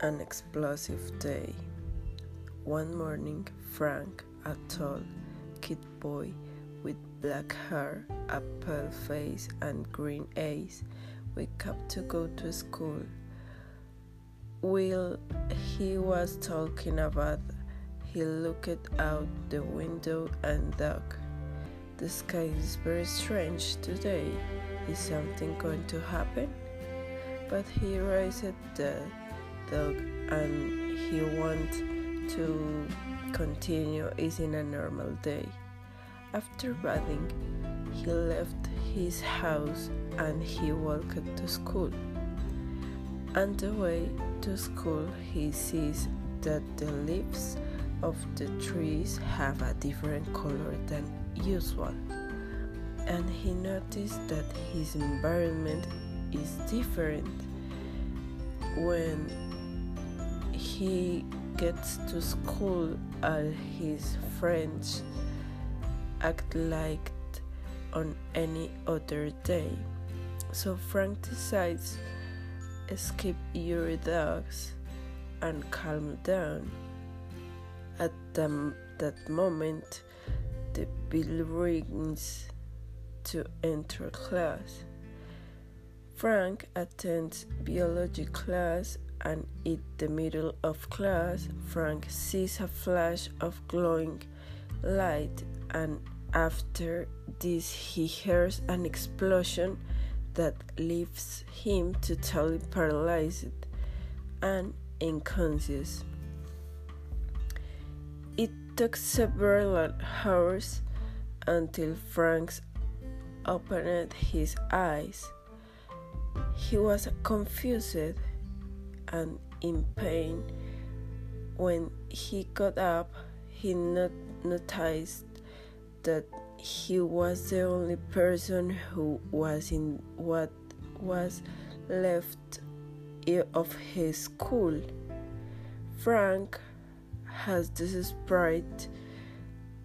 an explosive day. One morning, Frank, a tall kid boy with black hair, a pale face, and green eyes, wake up to go to school. While he was talking about, he looked out the window and thought, The sky is very strange today. Is something going to happen? But he raised the and he wants to continue eating a normal day. After bathing, he left his house and he walked to school. On the way to school, he sees that the leaves of the trees have a different color than usual. And he noticed that his environment is different when he gets to school all his friends act like on any other day. So Frank decides escape your dogs and calm down. At the, that moment, the bell rings to enter class. Frank attends biology class and in the middle of class, Frank sees a flash of glowing light and after this he hears an explosion that leaves him totally paralyzed and unconscious. It took several hours until Frank opened his eyes. He was confused and in pain. When he got up, he not noticed that he was the only person who was in what was left of his school. Frank has this sprite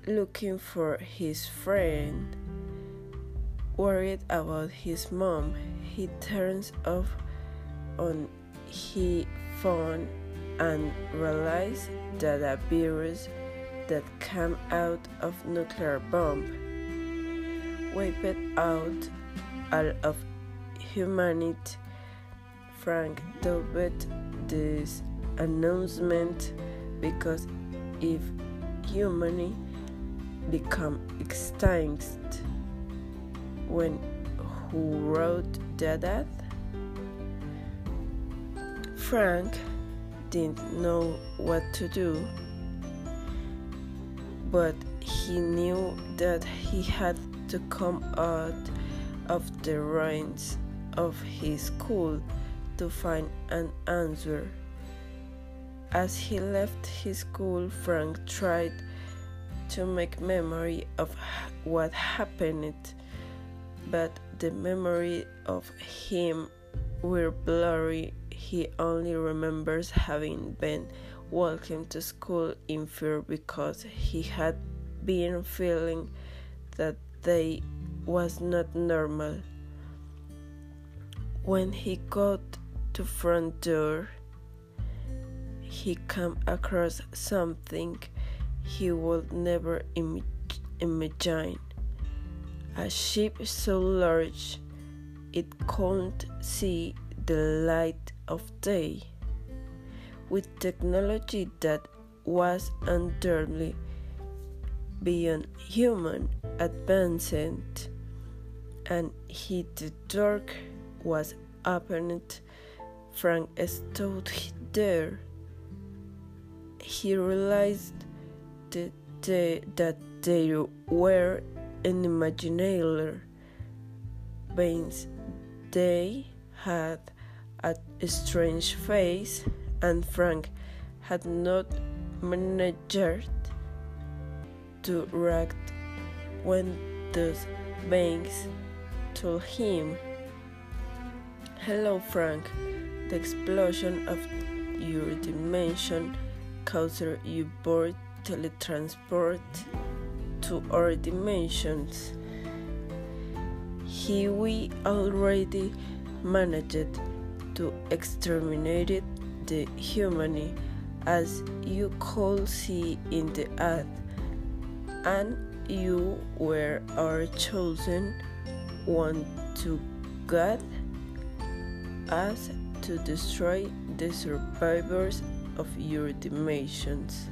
looking for his friend. Worried about his mom, he turns off on his found and realized that a virus that came out of nuclear bomb wiped out all of humanity. Frank doubted this announcement because if humanity become extinct when who wrote that Frank didn't know what to do, but he knew that he had to come out of the ruins of his school to find an answer. As he left his school, Frank tried to make memory of what happened, but the memory of him were blurry. He only remembers having been walking to school in fear because he had been feeling that they was not normal. When he got to front door, he came across something he would never Im- imagine. A ship so large it couldn't see the light of day. With technology that was entirely beyond human advancement, and he the door was opened, Frank stood there. He realized that they, that they were an imaginary beings. They had strange face, and Frank had not managed to react when those beings told him, Hello, Frank. The explosion of your dimension caused you both teletransport to our dimensions. He we already managed to exterminate the humanity as you could see in the ad, and you were our chosen one to God us to destroy the survivors of your dimensions.